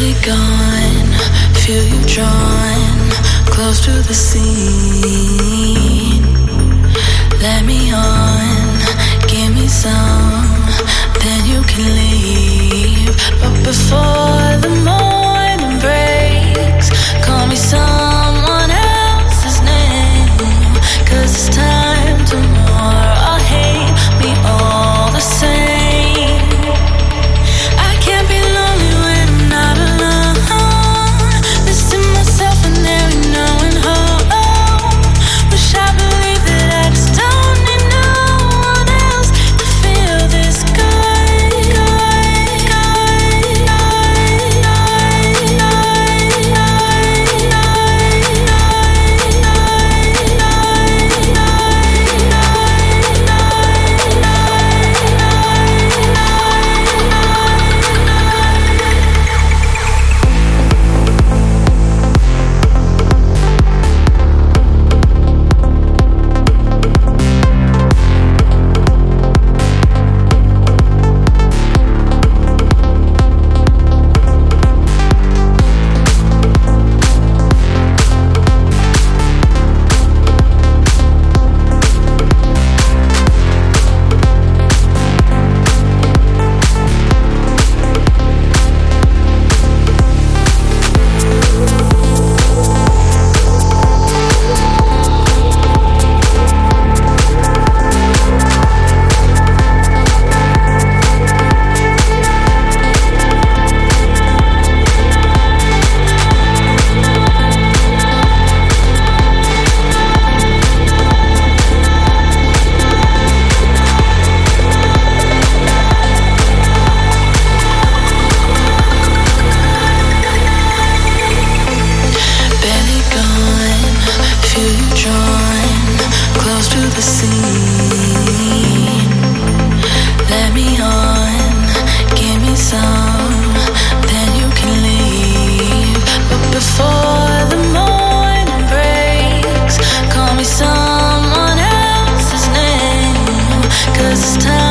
steady gone. Feel you drawn close to the scene. this time.